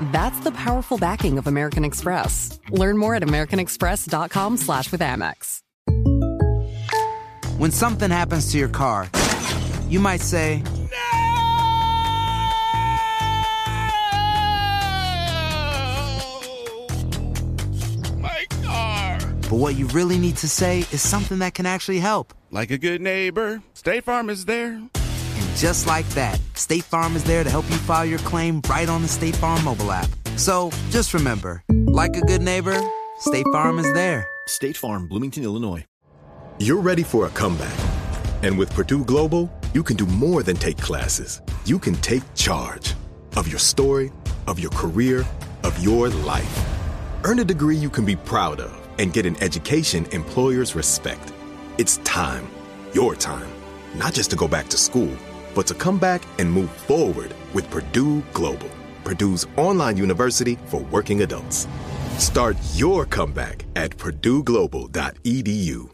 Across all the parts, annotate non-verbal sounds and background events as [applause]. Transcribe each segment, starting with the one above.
That's the powerful backing of American Express. Learn more at americanexpress.com slash with Amex. When something happens to your car, you might say, My car. but what you really need to say is something that can actually help. Like a good neighbor, State Farm is there. Just like that, State Farm is there to help you file your claim right on the State Farm mobile app. So just remember, like a good neighbor, State Farm is there. State Farm, Bloomington, Illinois. You're ready for a comeback. And with Purdue Global, you can do more than take classes. You can take charge of your story, of your career, of your life. Earn a degree you can be proud of and get an education employers respect. It's time, your time, not just to go back to school, but to come back and move forward with Purdue Global, Purdue's online university for working adults. Start your comeback at purdueglobal.edu.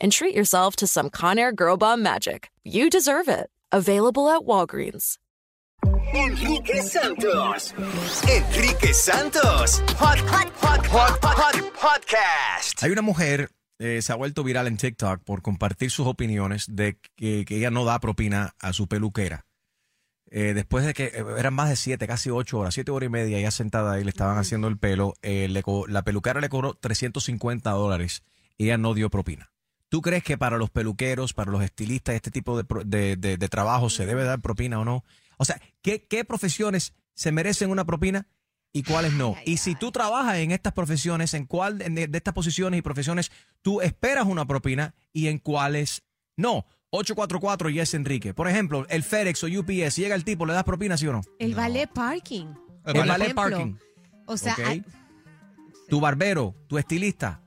and treat yourself to some Conair Girl Bomb magic. You deserve it. Available at Walgreens. Enrique Santos. Enrique Santos. Hot, hot, hot, hot, hot, podcast. Hay una mujer, eh, se ha vuelto viral en TikTok por compartir sus opiniones de que, que ella no da propina a su peluquera. Eh, después de que eh, eran más de siete, casi ocho horas, siete horas y media, ella sentada ahí, le estaban haciendo el pelo, eh, le la peluquera le cobró 350 dólares y ella no dio propina. ¿Tú crees que para los peluqueros, para los estilistas, este tipo de, pro- de, de- de trabajo se debe dar propina o no? O sea, ¿qué, qué profesiones se merecen una propina y cuáles no? Y si tú trabajas en estas profesiones, ¿en cuál de, de estas posiciones y profesiones tú esperas una propina y en cuáles no? 844 Yes Enrique. Por ejemplo, el FedEx o UPS, llega el tipo, ¿le das propina, sí o no? El ballet parking. El ejemplo. parking. O sea, hay- Tu barbero, tu estilista.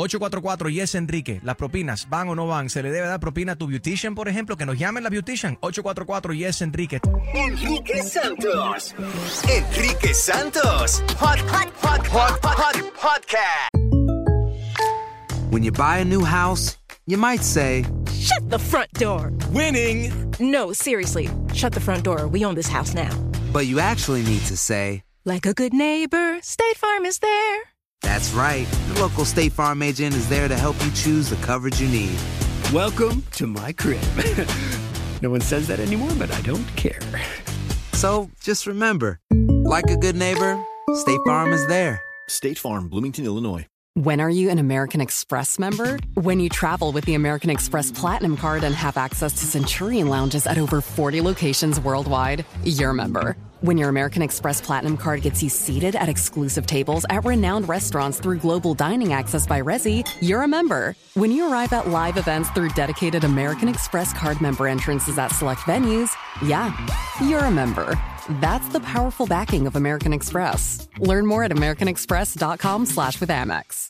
844 Yes Enrique. Las propinas, ¿van o no van? ¿Se le debe dar propina a tu beautician, por ejemplo? Que nos llamen la beautician. 844 Yes Enrique. Enrique Santos. Enrique Santos. Hot, hot, hot, hot, hot, podcast. When you buy a new house, you might say, Shut the front door. Winning. No, seriously. Shut the front door. We own this house now. but you actually need to say, Like a good neighbor, State Farm is there. That's right. The local State Farm agent is there to help you choose the coverage you need. Welcome to my crib. [laughs] no one says that anymore, but I don't care. So just remember, like a good neighbor, State Farm is there. State Farm, Bloomington, Illinois. When are you an American Express member? When you travel with the American Express Platinum Card and have access to Centurion lounges at over 40 locations worldwide, you're a member. When your American Express Platinum Card gets you seated at exclusive tables at renowned restaurants through global dining access by Resi, you're a member. When you arrive at live events through dedicated American Express Card member entrances at select venues, yeah, you're a member. That's the powerful backing of American Express. Learn more at americanexpress.com slash with Amex.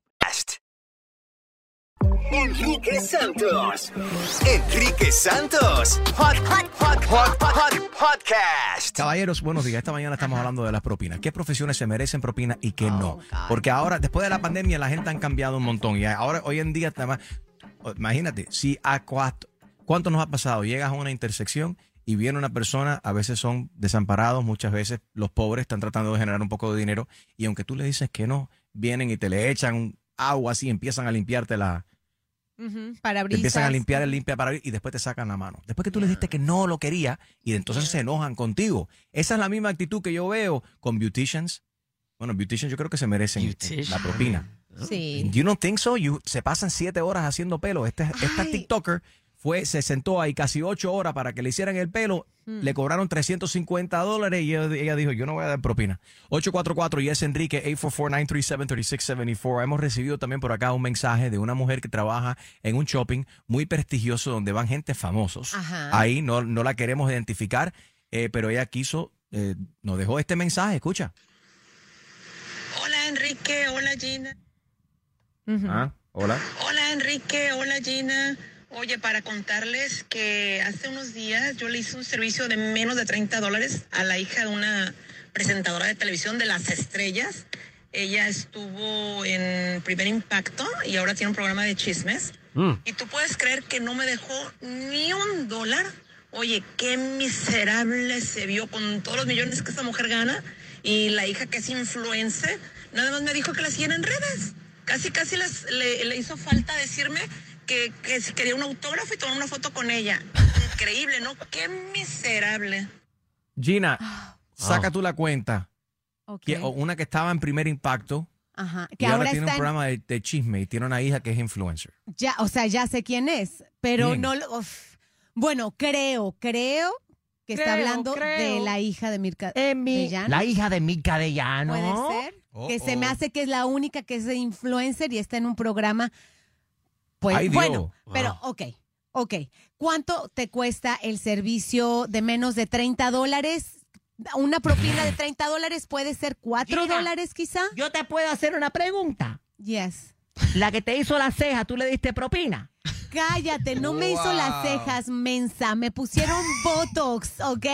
Enrique Santos. Enrique Santos. Hot, hot, hot, hot, hot, podcast. Caballeros, buenos días. Esta mañana estamos hablando de las propinas. ¿Qué profesiones se merecen propina y qué no? Porque ahora, después de la pandemia, la gente han cambiado un montón. Y ahora, hoy en día, además, imagínate, si a cuatro, ¿cuánto nos ha pasado? Llegas a una intersección y viene una persona, a veces son desamparados, muchas veces los pobres están tratando de generar un poco de dinero y aunque tú le dices que no, vienen y te le echan agua así, empiezan a limpiarte la... Ujú, te Parabrisas. empiezan a limpiar el limpia para y después te sacan la mano. Después que tú le dijiste que no lo quería y entonces se enojan contigo. Esa es la misma actitud que yo veo con beauticians. Bueno, beauticians yo creo que se merecen la propina. Sí. You don't think so? You- se pasan siete horas haciendo pelo. Este, esta TikToker fue, se sentó ahí casi ocho horas para que le hicieran el pelo. Hmm. Le cobraron 350 dólares y ella, ella dijo, yo no voy a dar propina. 844 y es Enrique, 844-937-3674. Hemos recibido también por acá un mensaje de una mujer que trabaja en un shopping muy prestigioso donde van gente famosos. Ajá. Ahí no, no la queremos identificar, eh, pero ella quiso, eh, nos dejó este mensaje, escucha. Hola Enrique, hola Gina. Ah, hola. Hola Enrique, hola Gina. Oye, para contarles que hace unos días yo le hice un servicio de menos de 30 dólares a la hija de una presentadora de televisión de Las Estrellas. Ella estuvo en Primer Impacto y ahora tiene un programa de chismes. Y tú puedes creer que no me dejó ni un dólar. Oye, qué miserable se vio con todos los millones que esa mujer gana. Y la hija que es influencer, nada más me dijo que la siguiera en redes. Casi, casi las- le, le hizo falta decirme que, quería un autógrafo y tomar una foto con ella. Increíble, ¿no? Qué miserable. Gina, Ah. saca tú la cuenta. Que- o una que estaba en primer impacto Ajá. Y Que ahora, ahora, tiene un está en- programa de, de chisme y tiene una hija que es influencer. ya, o sea, ya sé quién es, pero ¿Quién? no lo- uf. bueno, creo, creo que está Creo, hablando creo. de la hija de Mirka de Llano. La hija de Mica de Llano. Puede ser. que se me hace que es la única que es influencer y está en un programa. Pues Ay, Dios. bueno, pero Ah. ok, ok. ¿Cuánto te cuesta el servicio de menos de 30 dólares? Una propina de 30 dólares puede ser 4 Gina, dólares quizá. Yo te puedo hacer una pregunta. Yes. La que te hizo la ceja, ¿tú le diste propina? Cállate, no me hizo las cejas mensa, me pusieron [laughs] Botox, ¿ok?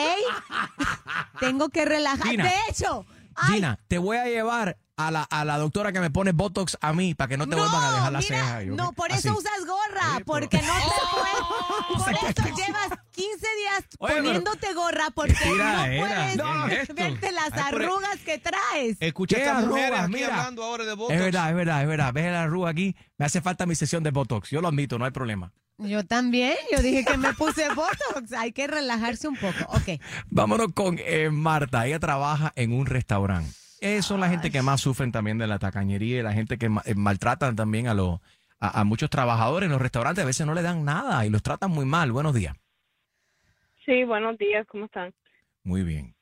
Tengo que relajar. Gina. De hecho, ay, Gina, te voy a llevar a la, a la doctora que me pone Botox a mí para que no te vuelvan a dejar la mira, ceja. Yo, no, por así. eso usas gorra, porque no te [laughs] puedes. Por eso llevas 15 días Oye, pero- poniéndote gorra porque no puedes ¿qué es esto? verte las Ay, arrugas que traes. Escucha ¿Qué a estas mujeres aquí Mira. hablando ahora de Botox. Es verdad, es verdad, es verdad. Ves la arruga aquí. Me hace falta mi sesión de Botox. Yo lo admito, no hay problema. Yo también, yo dije que me puse Botox, hay que relajarse un poco. Ok. Vámonos con eh, Marta. Ella trabaja en un restaurante. Eh, son la gente que más sufren también de la tacañería y la gente que ma- eh, maltratan también a, los a, a muchos trabajadores en los restaurantes. A veces no le dan nada y los tratan muy mal. Buenos días. Sí, buenos días, ¿cómo están? Muy bien.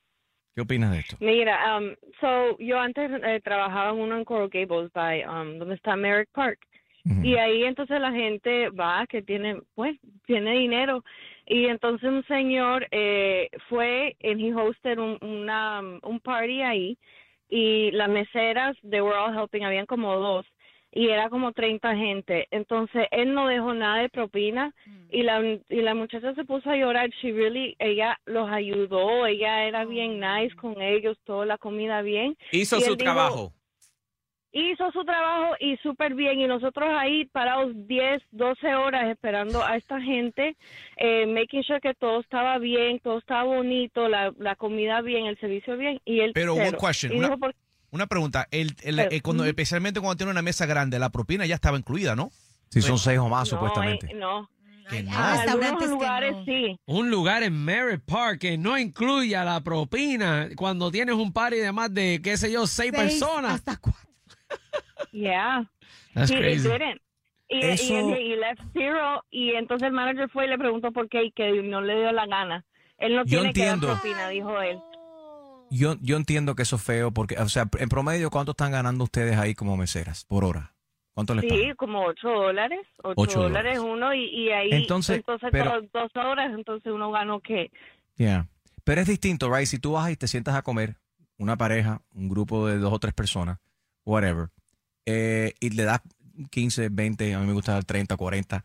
¿Qué opinas de esto? Mira, um, so, yo antes eh, trabajaba en uno en Coral Gables, by, um, donde está Merrick Park. Y ahí entonces la gente va, que tiene, pues, tiene dinero. Y entonces un señor eh, fue, and he hosted un, una, un party ahí. Y las meseras, they were all helping, habían como dos. Y era como 30 gente. Entonces él no dejó nada de propina. Y la, y la muchacha se puso a llorar. She really, ella los ayudó. Ella era bien nice con ellos, toda la comida bien. Hizo Y su dijo- trabajo. Hizo su trabajo y súper bien y nosotros ahí parados 10, 12 horas esperando a esta gente, eh, making sure que todo estaba bien, todo estaba bonito, la, la comida bien, el servicio bien y él Pero cero. one question, Y una, dijo, "¿Por una pregunta. El, el- Pero- eh, cuando, especialmente cuando tiene una mesa grande, la propina ya estaba incluida, ¿no? Si son seis o más, no, supuestamente. eh, no. Que no. En algunos que lugares no. sí. Un lugar en Merritt Park que no incluya la propina cuando tienes un party de más de, qué sé yo, seis, Seis personas. hasta cuatro. Yeah. That's He- he crazy. didn't. Y, y- Eso- y left zero y entonces el manager fue y le preguntó por qué y que no le dio la gana. Él no Yo tiene que entiendo. dar propina, dijo él. Yo, yo entiendo que eso es feo porque, o sea, en promedio, ¿cuánto están ganando ustedes ahí como meseras por hora? ¿Cuánto les pagan? Sí, como 8 dólares. 8 Ocho dólares uno y, y ahí. Entonces, pero- dos, dos horas, entonces uno ganó que. Yeah. Pero es distinto, right? Si tú vas y te sientas a comer, una pareja, un grupo de dos o tres personas, whatever, eh, y le das 15, 20, a mí me gusta dar 30, 40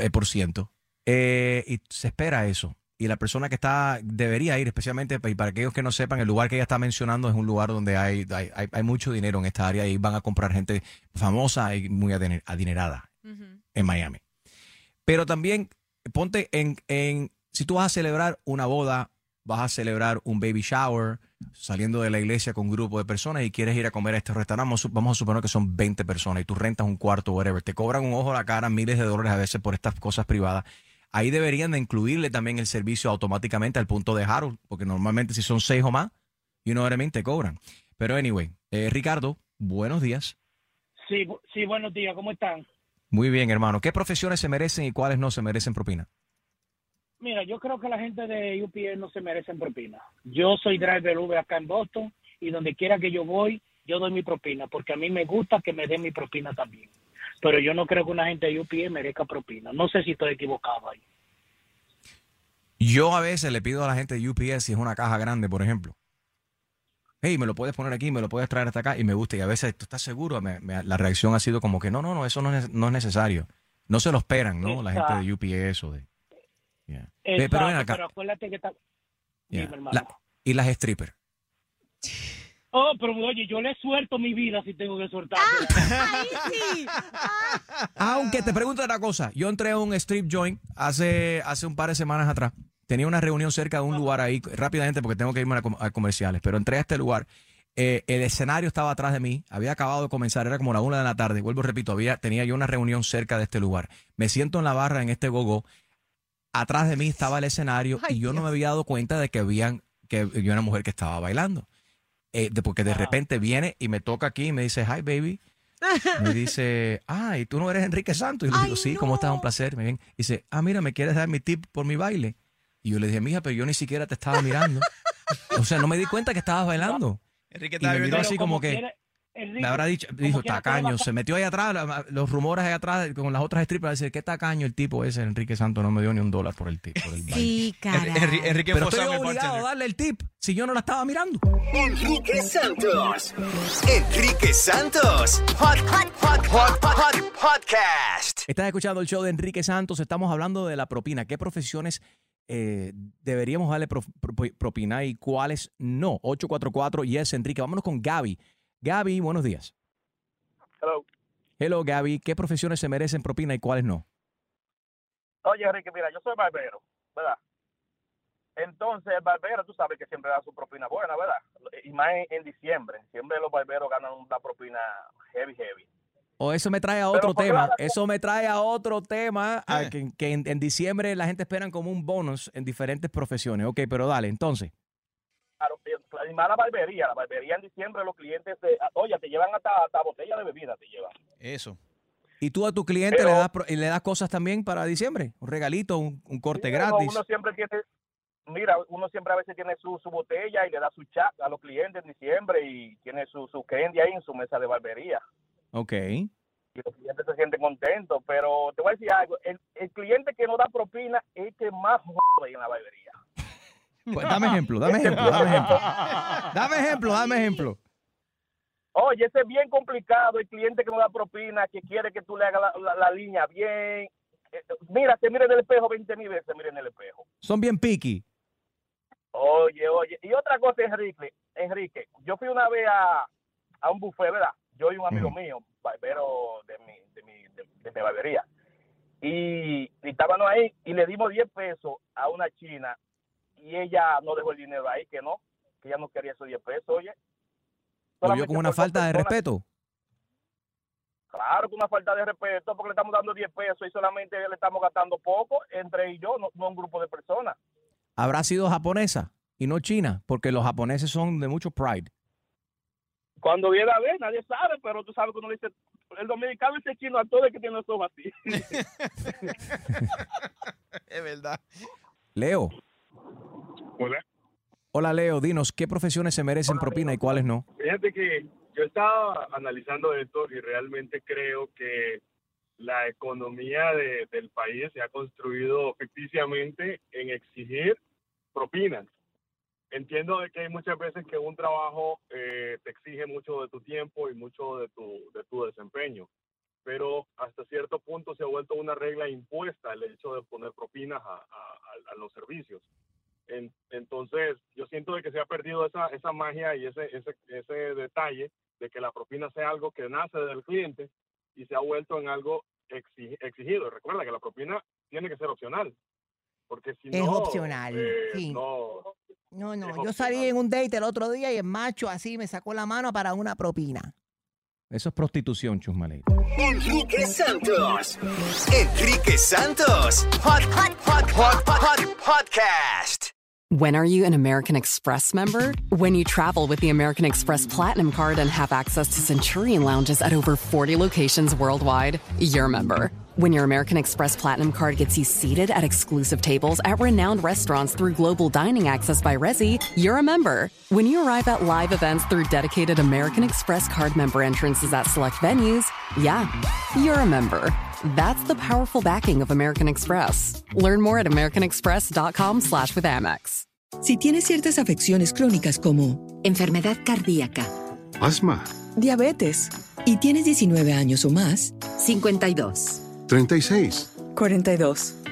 eh, por ciento, eh, y se espera eso. Y la persona que está, debería ir, especialmente y para aquellos que no sepan, el lugar que ella está mencionando es un lugar donde hay, hay, hay- mucho dinero en esta área y van a comprar gente famosa y muy adine- adinerada en Miami. Pero también ponte en, en, si tú vas a celebrar una boda, vas a celebrar un baby shower, saliendo de la iglesia con un grupo de personas y quieres ir a comer a este restaurante, vamos, a suponer que son 20 personas y tú rentas un cuarto, whatever, te cobran un ojo a la cara, miles de dólares a veces por estas cosas privadas. Ahí deberían de incluirle también el servicio automáticamente al punto de Harold, porque normalmente si son seis o más, you know what I mean, te cobran. Pero anyway, eh, Ricardo, buenos días. Sí, sí, buenos días, ¿cómo están? Muy bien, hermano. ¿Qué profesiones se merecen y cuáles no se merecen propina? Mira, yo creo que la gente de UPS no se merecen propina. Yo soy driver Uber acá en Boston y donde quiera que yo voy, yo doy mi propina, porque a mí me gusta que me den mi propina también. Pero yo no creo que una gente de UPS merezca propina. No sé si estoy equivocado ahí. Yo a veces le pido a la gente de UPS si es una caja grande, por ejemplo. Hey, me lo puedes poner aquí, me lo puedes traer hasta acá y me gusta. Y a veces, ¿tú estás seguro? Me- me- la reacción ha sido como que no, no, no, eso no es, no es necesario. No se lo esperan, ¿no? La gente de UPS o de... Yeah. Ve, Exacto, pero ven acá. pero acuérdate que está... Yeah. Dime, hermano. La- y las strippers. Oh, pero oye, yo le suelto mi vida si tengo que soltar. Ahí sí. Aunque te pregunto una cosa, yo entré a un strip joint hace, hace un par de semanas atrás. Tenía una reunión cerca de un lugar ahí, rápidamente porque tengo que irme a, com- a comerciales, pero entré a este lugar. eh, el escenario estaba atrás de mí, había acabado de comenzar, era como la una de la tarde. Vuelvo, repito, había, tenía yo una reunión cerca de este lugar. Me siento en la barra en este gogo. Atrás de mí estaba el escenario y yo no me había dado cuenta de que habían que había una mujer que estaba bailando. eh, de- porque de repente viene y me toca aquí y me dice, hi baby. Me [laughs] dice, ah, ¿y tú no eres Enrique Santos? Y yo le digo, sí, ¿cómo estás? Un placer. Me ven. Y dice, ah, mira, ¿me quieres dar mi tip por mi baile? Y yo le dije, mija, pero yo ni siquiera te estaba mirando. [laughs] o sea, no me di cuenta que estabas bailando. Enrique Y me miró así como que... Enrique, Me habrá dicho, dijo, tacaño, se metió ahí atrás, la- los rumores ahí atrás con las otras strippers, dice, qué tacaño el tipo ese, Enrique Santos no me dio ni un dólar por el tip. Por el. Sí, [laughs] caray. Enri- Enrique Pero estoy obligado a darle el tip si yo no la estaba mirando. Enrique Santos. Enrique Santos. Hot, hot, hot, hot, hot, podcast. Estás escuchando el show de Enrique Santos, estamos hablando de la propina. ¿Qué profesiones eh, deberíamos darle pro- pro- propina y cuáles no? 844 Yes, Enrique. Vámonos con Gaby. Gaby, buenos días. Hello. Hello, Gaby. ¿Qué profesiones se merecen propina y cuáles no? Oye, Enrique, mira, yo soy barbero, ¿verdad? Entonces, el barbero, tú sabes que siempre da su propina buena, ¿verdad? Y más en, en diciembre. Siempre los barberos ganan una propina heavy, heavy. O eso me trae a otro tema. Eso me trae a otro tema a que, que en, en diciembre la gente esperan como un bonus en diferentes profesiones. Ok, pero dale, entonces. Claro, y- y más la barbería. La barbería en diciembre los clientes, te, oye, te llevan hasta, hasta botella de bebida, te llevan. Eso. ¿Y tú a tu cliente Pero- le, das, le das cosas también para diciembre? ¿Un regalito, un, un corte Sí, gratis? Uno siempre tiene, mira, uno siempre a veces tiene su, su botella y le da su chat a los clientes en diciembre y tiene su, su candy ahí en su mesa de barbería. Ok. y los clientes se sienten contentos. Pero te voy a decir algo, el, el cliente que no da propina es el que más jode en la barbería. Pues dame ejemplo, dame ejemplo, dame ejemplo. Dame ejemplo, dame ejemplo. Oye, ese es bien complicado, el cliente que no da propina, que quiere que tú le hagas la, la- la línea bien. Eh, Mira, te mire en el espejo 20 mil veces, mire en el espejo. Son bien picky. Oye, oye. Y otra cosa, Enrique, Enrique, yo fui una vez a, a un buffet, ¿verdad? Yo y un amigo mío, barbero de mi, de mi, de, de mi barbería. Y, y estábamos ahí y le dimos 10 pesos a una china y ella no dejó el dinero ahí, que no, que ella no quería esos 10 pesos, oye. Lo vio como una falta de respeto. Claro que una falta de respeto porque le estamos dando 10 pesos y solamente le estamos gastando poco entre y yo, no, no un grupo de personas. Habrá sido japonesa y no china, porque los japoneses son de mucho pride. Cuando viene a ver, nadie sabe, pero tú sabes que uno dice, el dominicano dice chino a todo el que tiene los ojos así. [laughs] [laughs] Es verdad. Leo. Hola. Hola, Leo. Dinos, ¿qué profesiones se merecen propina y cuáles no? Fíjate que yo estaba analizando esto y realmente creo que la economía de- del país se ha construido ficticiamente en exigir propinas. Entiendo de que hay muchas veces que un trabajo eh, te exige mucho de tu tiempo y mucho de tu, de tu desempeño, pero hasta cierto punto se ha vuelto una regla impuesta el hecho de poner propinas a, a- a- a los servicios. En- entonces, yo siento de que se ha perdido esa, esa magia y ese, ese, ese detalle de que la propina sea algo que nace del cliente y se ha vuelto en algo exi- exigido. Recuerda que la propina tiene que ser opcional. Porque si Es no, opcional, eh, sí. no, No, no, yo salí en un date el otro día y el macho así me sacó la mano para una propina. Eso es prostitución, Chusmaley. Enrique Santos. Enrique Santos. Hot, hot, hot, hot, hot, podcast. When are you an American Express member? When you travel with the American Express Platinum Card and have access to Centurion lounges at over 40 locations worldwide, you're a member. When your American Express Platinum Card gets you seated at exclusive tables at renowned restaurants through global dining access by Resi, you're a member. When you arrive at live events through dedicated American Express card member entrances at select venues, yeah, you're a member. That's the powerful backing of American Express. Learn more at americanexpress.com slash with Amex. Si tienes ciertas afecciones crónicas como enfermedad cardíaca, Asma. diabetes y tienes 19 años o más, 52, 36. 42.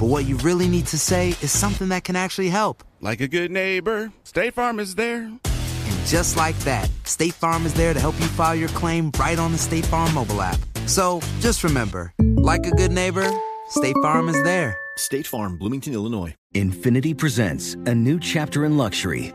but what you really need to say is something that can actually help. Like a good neighbor, State Farm is there. And just like that, State Farm is there to help you file your claim right on the State Farm mobile app. So just remember, like a good neighbor, State Farm is there. State Farm, Bloomington, Illinois. Infinity presents a new chapter in luxury,